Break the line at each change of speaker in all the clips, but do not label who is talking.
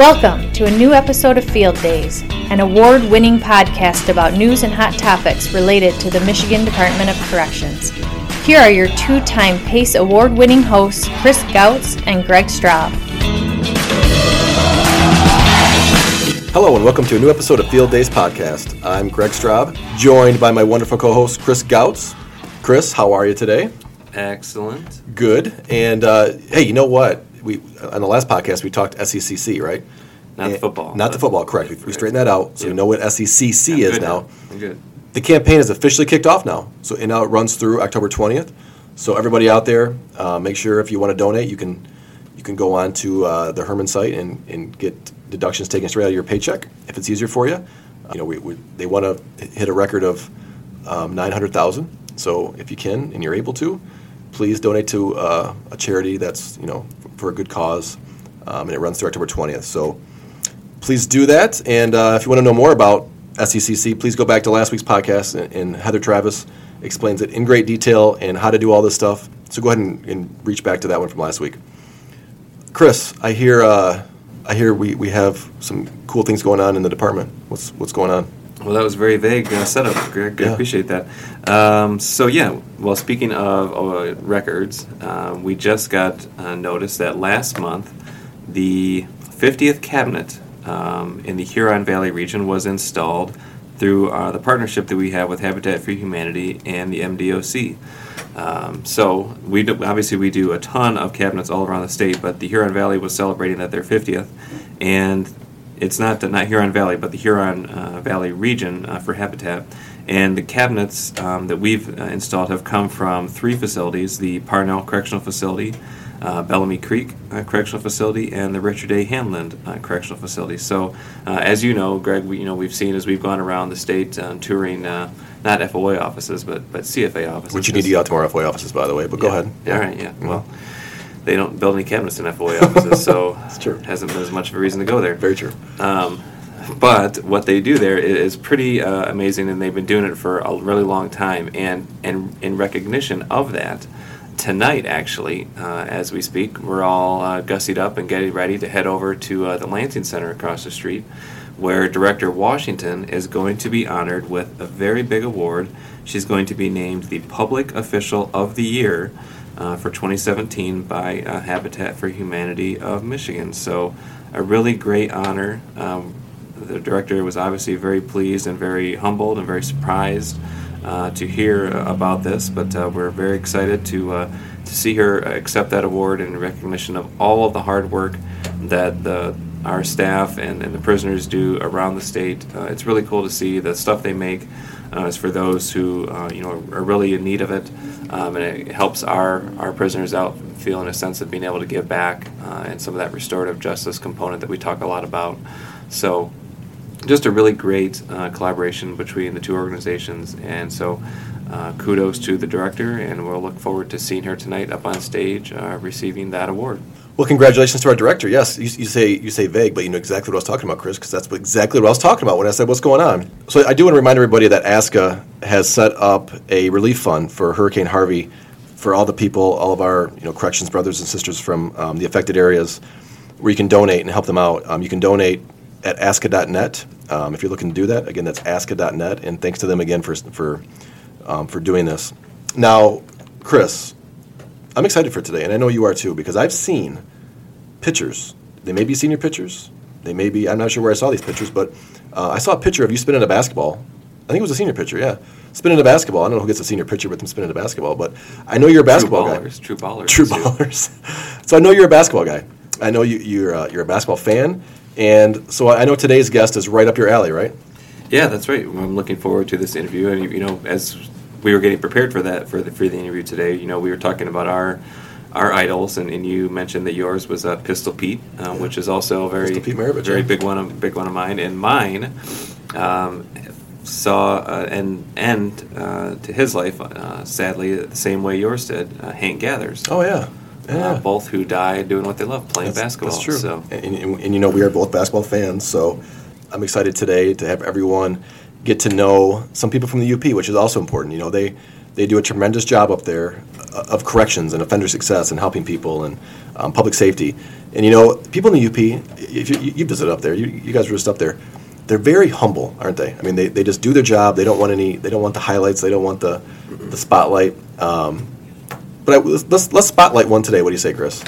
Welcome to a new episode of Field Days, an award winning podcast about news and hot topics related to the Michigan Department of Corrections. Here are your two time PACE award winning hosts, Chris Gautz and Greg Straub.
Hello, and welcome to a new episode of Field Days Podcast. I'm Greg Straub, joined by my wonderful co host, Chris Gautz. Chris, how are you today?
Excellent.
Good. And uh, hey, you know what? We on the last podcast we talked SECC, right?
Not the football.
Not the football, correct. We, we straightened that out, so we know what SECC
I'm
is
good
now.
I'm good.
The campaign is officially kicked off now, so and now it runs through October 20th. So everybody out there, uh, make sure if you want to donate, you can you can go on to uh, the Herman site and, and get deductions taken straight out of your paycheck if it's easier for you. you know, we, we, they want to hit a record of um, 900,000. So if you can and you're able to, please donate to uh, a charity that's you know for a good cause, um, and it runs through October 20th. So please do that. And uh, if you want to know more about SECC, please go back to last week's podcast, and, and Heather Travis explains it in great detail and how to do all this stuff. So go ahead and, and reach back to that one from last week. Chris, I hear uh, I hear we, we have some cool things going on in the department. What's what's going on?
Well, that was very vague uh, setup, Greg. I appreciate that. Um, so, yeah, well, speaking of uh, records, um, we just got uh, notice that last month the 50th cabinet um, in the Huron Valley region was installed through uh, the partnership that we have with Habitat for Humanity and the MDOC. Um, so we do, obviously we do a ton of cabinets all around the state, but the Huron Valley was celebrating that their 50th, and it's not the, not Huron Valley, but the Huron uh, Valley region uh, for Habitat. And the cabinets um, that we've uh, installed have come from three facilities: the Parnall Correctional Facility, uh, Bellamy Creek uh, Correctional Facility, and the Richard A. Handlon uh, Correctional Facility. So, uh, as you know, Greg, we, you know we've seen as we've gone around the state touring. Uh, not FOA offices, but but CFA offices.
Which you need to get out to more FOA offices, by the way. But go
Yeah.
ahead.
All right. Yeah. Well, they don't build any cabinets in FOA offices, so
That's true.
hasn't been as much of a reason to go there.
Very true.
Um, but what they do there is pretty uh, amazing, and they've been doing it for a really long time. And and in recognition of that, tonight actually, uh, as we speak, we're all uh, gussied up and getting ready to head over to uh, the Lansing Center across the street, where Director Washington is going to be honored with a very big award. She's going to be named the Public Official of the Year uh, for 2017 by uh, Habitat for Humanity of Michigan. So, a really great honor. Um, the director was obviously very pleased and very humbled and very surprised uh, to hear about this, but uh, we're very excited to uh, to see her accept that award in recognition of all of the hard work that the our staff and, and the prisoners do around the state. Uh, it's really cool to see the stuff they make uh, is for those who uh, you know are really in need of it, um, and it helps our our prisoners out feel in a sense of being able to give back uh, and some of that restorative justice component that we talk a lot about. So just a really great uh, collaboration between the two organizations. And so, uh, kudos to the director, and we'll look forward to seeing her tonight up on stage uh, receiving that award.
Well, congratulations to our director. Yes, you, you say you say vague, but you know exactly what I was talking about, Chris, because that's exactly what I was talking about when I said what's going on. So I do want to remind everybody that ASCA has set up a relief fund for Hurricane Harvey for all the people, all of our you know corrections brothers and sisters from um, the affected areas, where you can donate and help them out. Um, you can donate at asca.net um, if you're looking to do that. Again, that's asca.net, and thanks to them again for for um, for doing this. Now, Chris, I'm excited for today, and I know you are too, because I've seen pictures. They may be senior pictures. They may be. I'm not sure where I saw these pictures, but uh, I saw a picture of you spinning a basketball. I think it was a senior picture. Yeah, spinning a basketball. I don't know who gets a senior picture with them spinning a basketball, but I know you're a basketball
true
guy.
ballers, true ballers,
True ballers. so I know you're a basketball guy. I know you, you're uh, you're a basketball fan, and so I know today's guest is right up your alley, right?
Yeah, that's right. I'm looking forward to this interview, and you know, as we were getting prepared for that for the for the interview today, you know, we were talking about our our idols, and, and you mentioned that yours was uh, Pistol Pete, uh, which is also a very
Maravich,
very
yeah.
big one of big one of mine, and mine. Um, saw uh, an end uh, to his life, uh, sadly, the same way yours did. Uh, Hank Gathers,
Oh yeah, yeah.
uh, both who died doing what they love, playing
That's-
basketball.
That's true.
So
And, and, and you know, we are both basketball fans, so I'm excited today to have everyone get to know some people from the UP, which is also important. You know, they They do a tremendous job up there uh, of corrections and offender success and helping people and um, public safety. And you know, people in the UP, if you, you visit up there, you, you guys were just up there. They're very humble, aren't they? I mean, they, they just do their job. They don't want any. They don't want the highlights. They don't want the the spotlight. Um, but I, let's let's spotlight one today. What do you say, Chris?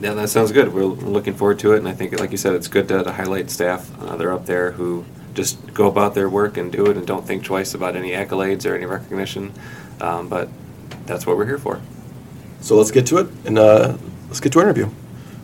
Yeah, that sounds good. We're, looking forward to it, and I think, like you said, it's good to, to highlight staff. Uh, they're up there who just go about their work and do it, and don't think twice about any accolades or any recognition. Um, but that's what we're here for.
So let's get to it, and uh, let's get to our interview.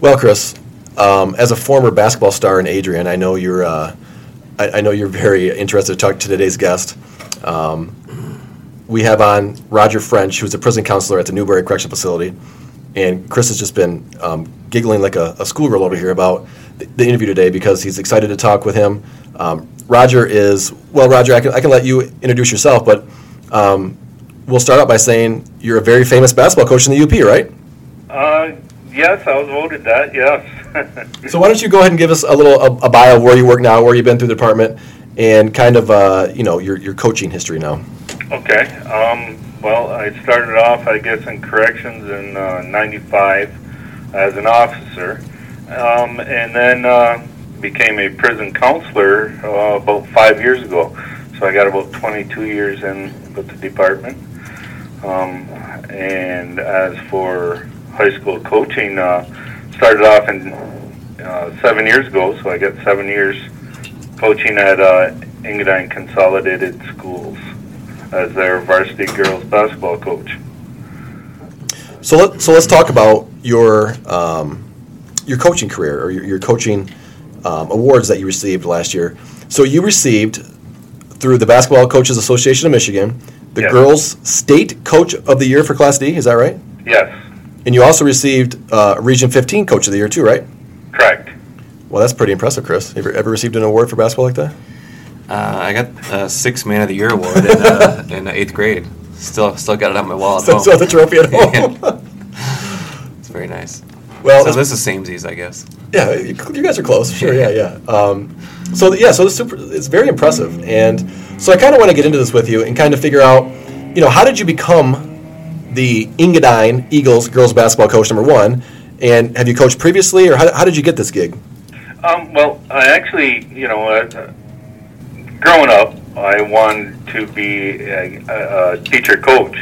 Well, Chris, um, as a former basketball star in Adrian, I know you're. Uh, I, I, know you're very interested to talk to today's guest. Um, we have on Roger French, who's a prison counselor at the Newberry Correction Facility and Chris has just been um, giggling like a, a, schoolgirl over here about the, the, interview today because he's excited to talk with him. Um, Roger is, well, Roger, I can, I can let you introduce yourself, but um, we'll start out by saying you're a very famous basketball coach in the UP, right?
Uh, yes, I was voted that, yes.
so why don't you go ahead and give us a little a, a, bio of where you work now, where you've been through the department, and kind of, uh, you know, your, your coaching history now.
Okay. Um, well, I started off, I guess, in corrections in uh, 95 as an officer, um, and then uh, became a prison counselor uh, about five years ago. So I got about 22 years in with the department. Um, and as for high school coaching, uh, started off in uh, seven years ago, so I got seven years coaching at uh, Engadine Consolidated Schools as their varsity girls basketball coach.
So let so let's talk about your um, your coaching career or your, your coaching um, awards that you received last year. So you received through the Basketball Coaches Association of Michigan the yes. Girls State Coach of the Year for Class D. Is that right?
Yes.
And you also received uh, Region 15 Coach of the Year too, right?
Correct.
Well, that's pretty impressive, Chris. Have you ever received an award for basketball like that?
Uh, I got a six man of the year award in, uh, in eighth grade. Still, still got it on my wall at
still,
home.
Still the trophy at home.
It's very nice.
Well,
so this is samesies, I guess.
Yeah, you, you guys are close. Sure, yeah, yeah. Um, so yeah, so it's super. It's very impressive, and so I kind of want to get into this with you and kind of figure out, you know, how did you become the Engadine Eagles girls basketball coach number one, and have you coached previously, or how, how did you get this gig?
Um, well, I actually, you know, uh, growing up, I wanted to be a, a teacher coach.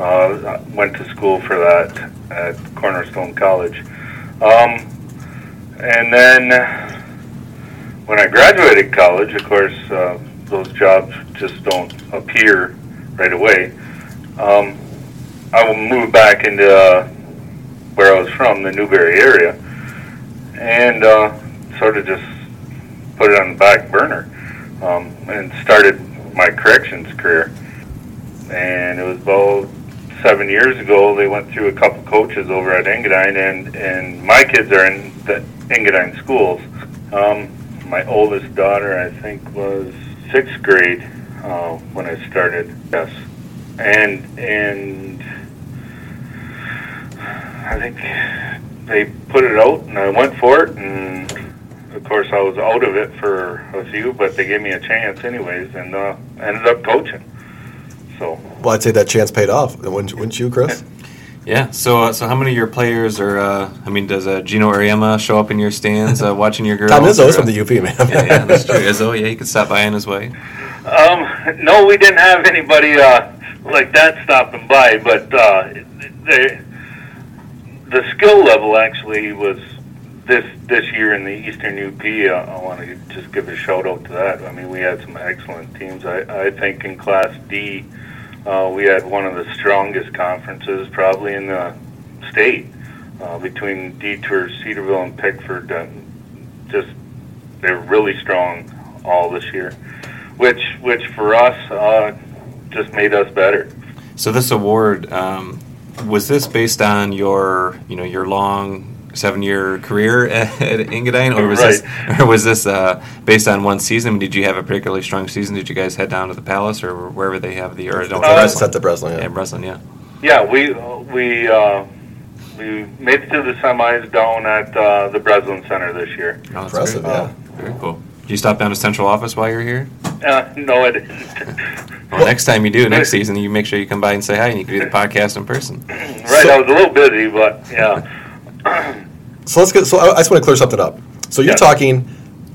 Uh, went to school for that at Cornerstone College. Um, and then when I graduated college, of course, uh, those jobs just don't appear right away. Um, I will move back into uh, where I was from, the Newberry area, and uh, sort of just put it on the back burner um, and started my corrections career. And it was about seven years ago. They went through a couple coaches over at Engadine, and and my kids are in the Engadine schools. Um, my oldest daughter, I think, was sixth grade uh, when I started. Yes, and and I think they put it out, and I went for it, and of course, I was out of it for a few, but they gave me a chance anyways, and uh, ended up coaching. So.
Well, I'd say that chance paid off, wouldn't, wouldn't you, Chris?
Yeah. So, uh, so how many of your players are? Uh, I mean, does uh, Geno Auriemma show up in your stands uh, watching your girls?
Tom Izzo's from the UP, man.
yeah, yeah, that's true. Izzo, yeah, he could stop by on his way.
Um, no, we didn't have anybody uh, like that stopping by, but uh, the the skill level actually was this this year in the Eastern UP, uh, I want to just give a shout out to that. I mean, we had some excellent teams. I, I think in Class D, uh, we had one of the strongest conferences probably in the state uh, between Detour, Cedarville, and Pickford. Uh, just they're really strong all this year, which which for us uh, just made us better.
So this award um, was this based on your you know your long seven-year career at, at Engadine, or was right. this, or was this uh, based on one season? Did you have a particularly strong season? Did you guys head down to the Palace or wherever they have the or
don't uh, at the Breslin?
Yeah, yeah Breslin, yeah.
Yeah, we we uh, we made it to the semis down at uh, the Breslin Center this year.
Oh, Impressive, yeah.
Very cool. Did you stop down to central office while you're here?
Uh, no, it isn't.
Well, next time you do, next season, you make sure you come by and say hi, and you can do the podcast in person.
right, I was a little busy, but yeah.
So let's get. So I, I just want to clear something up. So you're
Yeah.
talking,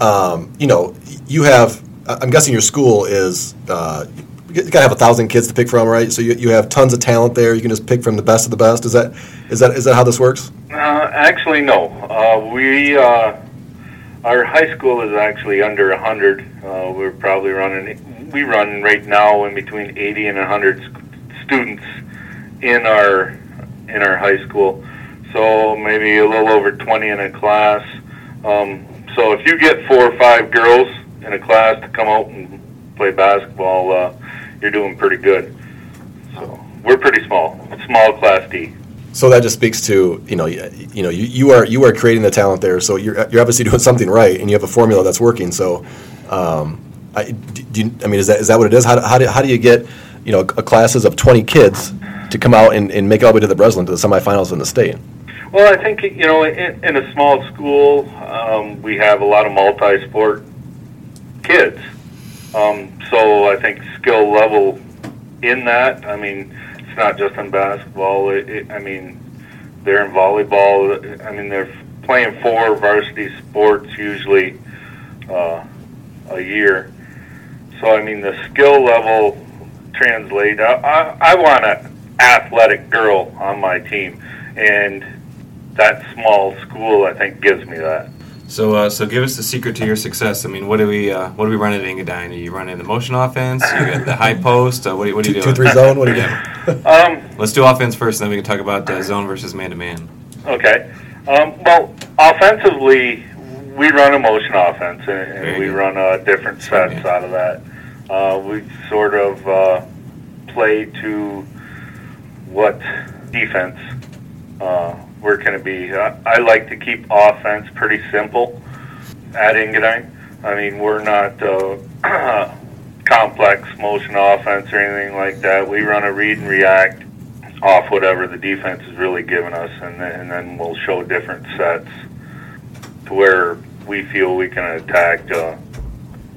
um, you know, you have. I'm guessing your school is. Uh, you gotta have a thousand kids to pick from, right? So you, you have tons of talent there. You can just pick from the best of the best. Is that is that is that how this works?
Uh, actually, no. Uh, we uh, our high school is actually under a hundred. Uh, we're probably running. We run right now in between eighty and hundred students in our in our high school. So maybe a little over twenty in a class. Um, so if you get four or five girls in a class to come out and play basketball, uh, you're doing pretty good. So we're pretty small, small class D.
So that just speaks to you know you, know you, you are you are creating the talent there. So you're you're obviously doing something right, and you have a formula that's working. So, um, I, do you, I mean, is that is that what it is? How, do- how, do, how do you get you know a classes of 20 kids to come out and, and make it all the way to the Breslin to the semifinals in the state?
Well, I think you know, in, in a small school, um, we have a lot of multi-sport kids. Um, so I think skill level in that. I mean, it's not just in basketball. It, it, I mean, they're in volleyball. I mean, they're playing four varsity sports usually uh, a year. So I mean, the skill level translate. I, I, I want an athletic girl on my team, and that small school I think gives me that.
So, uh, so give us the secret to your success. I mean, what do we, uh, what do we run at Engadine? Are you running the motion offense? You got the high post? Uh, what, are you, what are you
Two,
doing?
two three zone. What do you get?
Um,
Let's do offense first, and then we can talk about uh, zone versus man to man.
okay. Um, well, offensively, we run a motion offense, and, and we
good.
run uh, different
Very
sets
good.
out of that. Uh, we sort of uh, play to what defense uh, we're going to be. I, I like to keep offense pretty simple at Engadine. I mean, we're not uh, complex motion offense or anything like that. We run a read and react off whatever the defense is really giving us, and then, and then we'll show different sets to where we feel we can attack uh,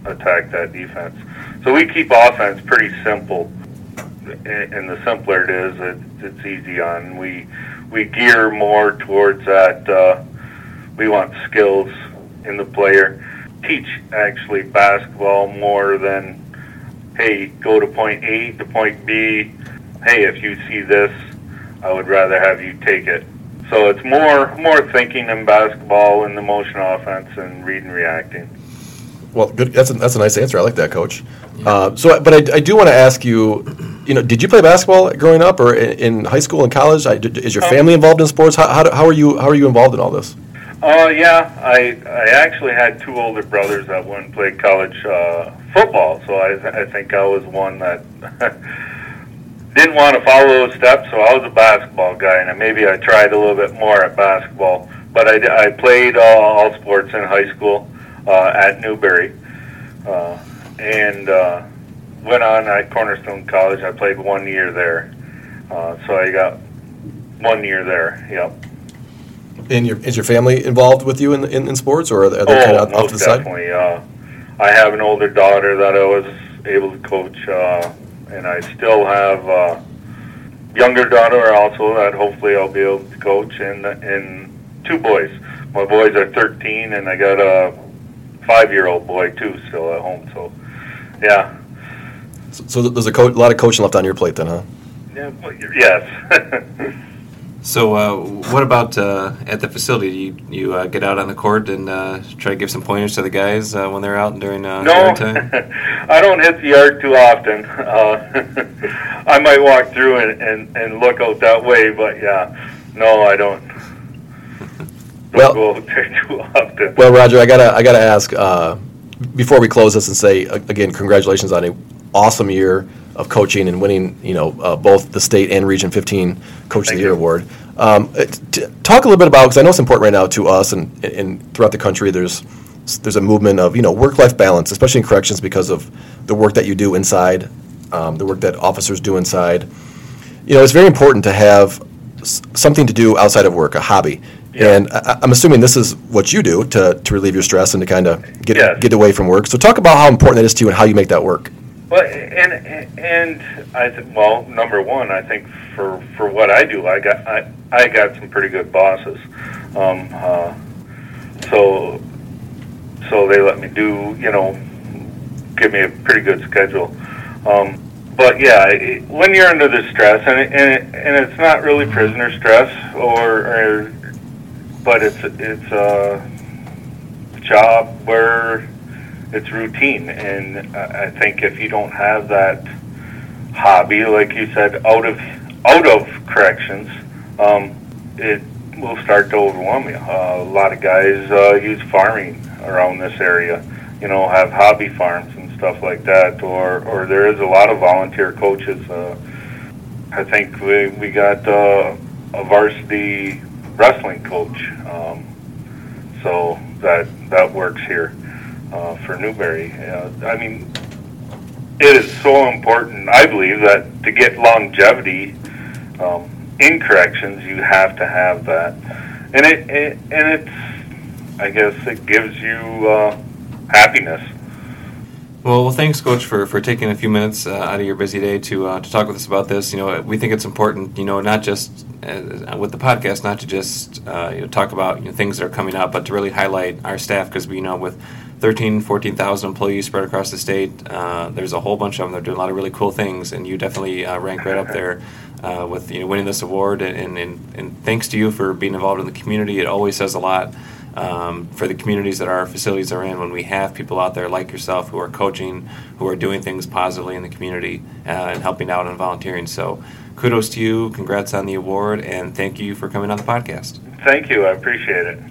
attack that defense. So we keep offense pretty simple, and and the simpler it is, it, it's easy on. We we gear more towards that. Uh, we want skills in the player. Teach actually basketball more than hey, go to point A to point B. Hey, if you see this, I would rather have you take it. So it's more more thinking in basketball in the motion offense and read and reacting.
Well, good. That's a, that's a nice answer. I like that, Coach. Uh, so, but I, I do want to ask you. You know, did you play basketball growing up, or in, in high school and college? Is your
Um,
family involved in sports? How, how, how are you? How are you involved in all this?
Oh yeah, I I actually had two older brothers that went and played college uh, football, so I I think I was one that didn't want to follow those steps, so I was a basketball guy, and maybe I tried a little bit more at basketball. But I, I played uh, all sports in high school uh, at Newberry, uh, and uh, went on at Cornerstone College. I played one year there, uh, so I got one year there. Yep.
And your is your family involved with you in in, in sports, or are they, they kind
Oh,
of off to the
most
side?
definitely. Uh, I have an older daughter that I was able to coach, uh, and I still have a younger daughter also that hopefully I'll be able to coach, and and two boys. My boys are 13, and I got a five-year-old boy too still at home. So, yeah,
So, so there's a, co- a lot of coaching left on your plate, then, huh?
yeah well, yes.
So, uh, what about uh, at the facility? Do you, you uh, get out on the court and uh, try to give some pointers to the guys uh, when they're out during uh,
No,
yard time?
I don't hit the yard too often. Uh, I might walk through and, and, and look out that way, but yeah, no, I don't. Don't
Well-
go out there too often.
Well, Roger, I gotta I gotta ask uh, before we close this and say again, congratulations on an awesome year of coaching and winning. You know, uh, both the state and Region 15 Coach of
Thank
the Year
you.
award. Um, uh, t- talk a little bit about because I know it's important right now to us and, and throughout the country. There's there's a movement of you know work life balance, especially in corrections because of the work that you do inside, um, the work that officers do inside. You know, it's very important to have s- something to do outside of work, a hobby.
Yeah.
And I, I'm assuming this is what you do to, to relieve your stress and to kind of get
Yes.
get away from work. So talk about how important that is to you and how you make that work.
Well, and and I th- well, number one, I think for for what I do, I got I, I got some pretty good bosses. Um, uh, so so they let me do you know give me a pretty good schedule. Um, but yeah, it, when you're under the stress, and it, and, it, and it's not really prisoner stress, or, or but it's it's a job where it's routine, and I I think if you don't have that hobby, like you said, out of out of corrections, um, it will start to overwhelm you. Uh, a lot of guys uh, use farming around this area, you know, have hobby farms and stuff like that, or or there is a lot of volunteer coaches. Uh, I think we we got uh, a varsity wrestling coach, um, so that that works here uh, for Newberry. Uh, I mean, it is so important. I believe that to get longevity um, in corrections, you have to have that, and it, it and it's I guess it gives you uh, happiness.
Well, well, thanks, Coach, for, for taking a few minutes uh, out of your busy day to uh, to talk with us about this. You know, we think it's important. You know, not just uh, with the podcast, not to just uh, you know, talk about you know, things that are coming up, but to really highlight our staff because we you know with 13, 14,000 employees spread across the state, uh, there's a whole bunch of them They're doing a lot of really cool things, and you definitely uh, rank right up there uh, with you know winning this award. And, and and thanks to you for being involved in the community. It always says a lot um, for the communities that our facilities are in when we have people out there like yourself who are coaching, who are doing things positively in the community uh, and helping out and volunteering. So kudos to you, congrats on the award, and thank you for coming on the podcast.
Thank you. I appreciate it.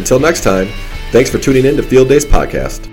Until next time, thanks for tuning in to Field Days Podcast.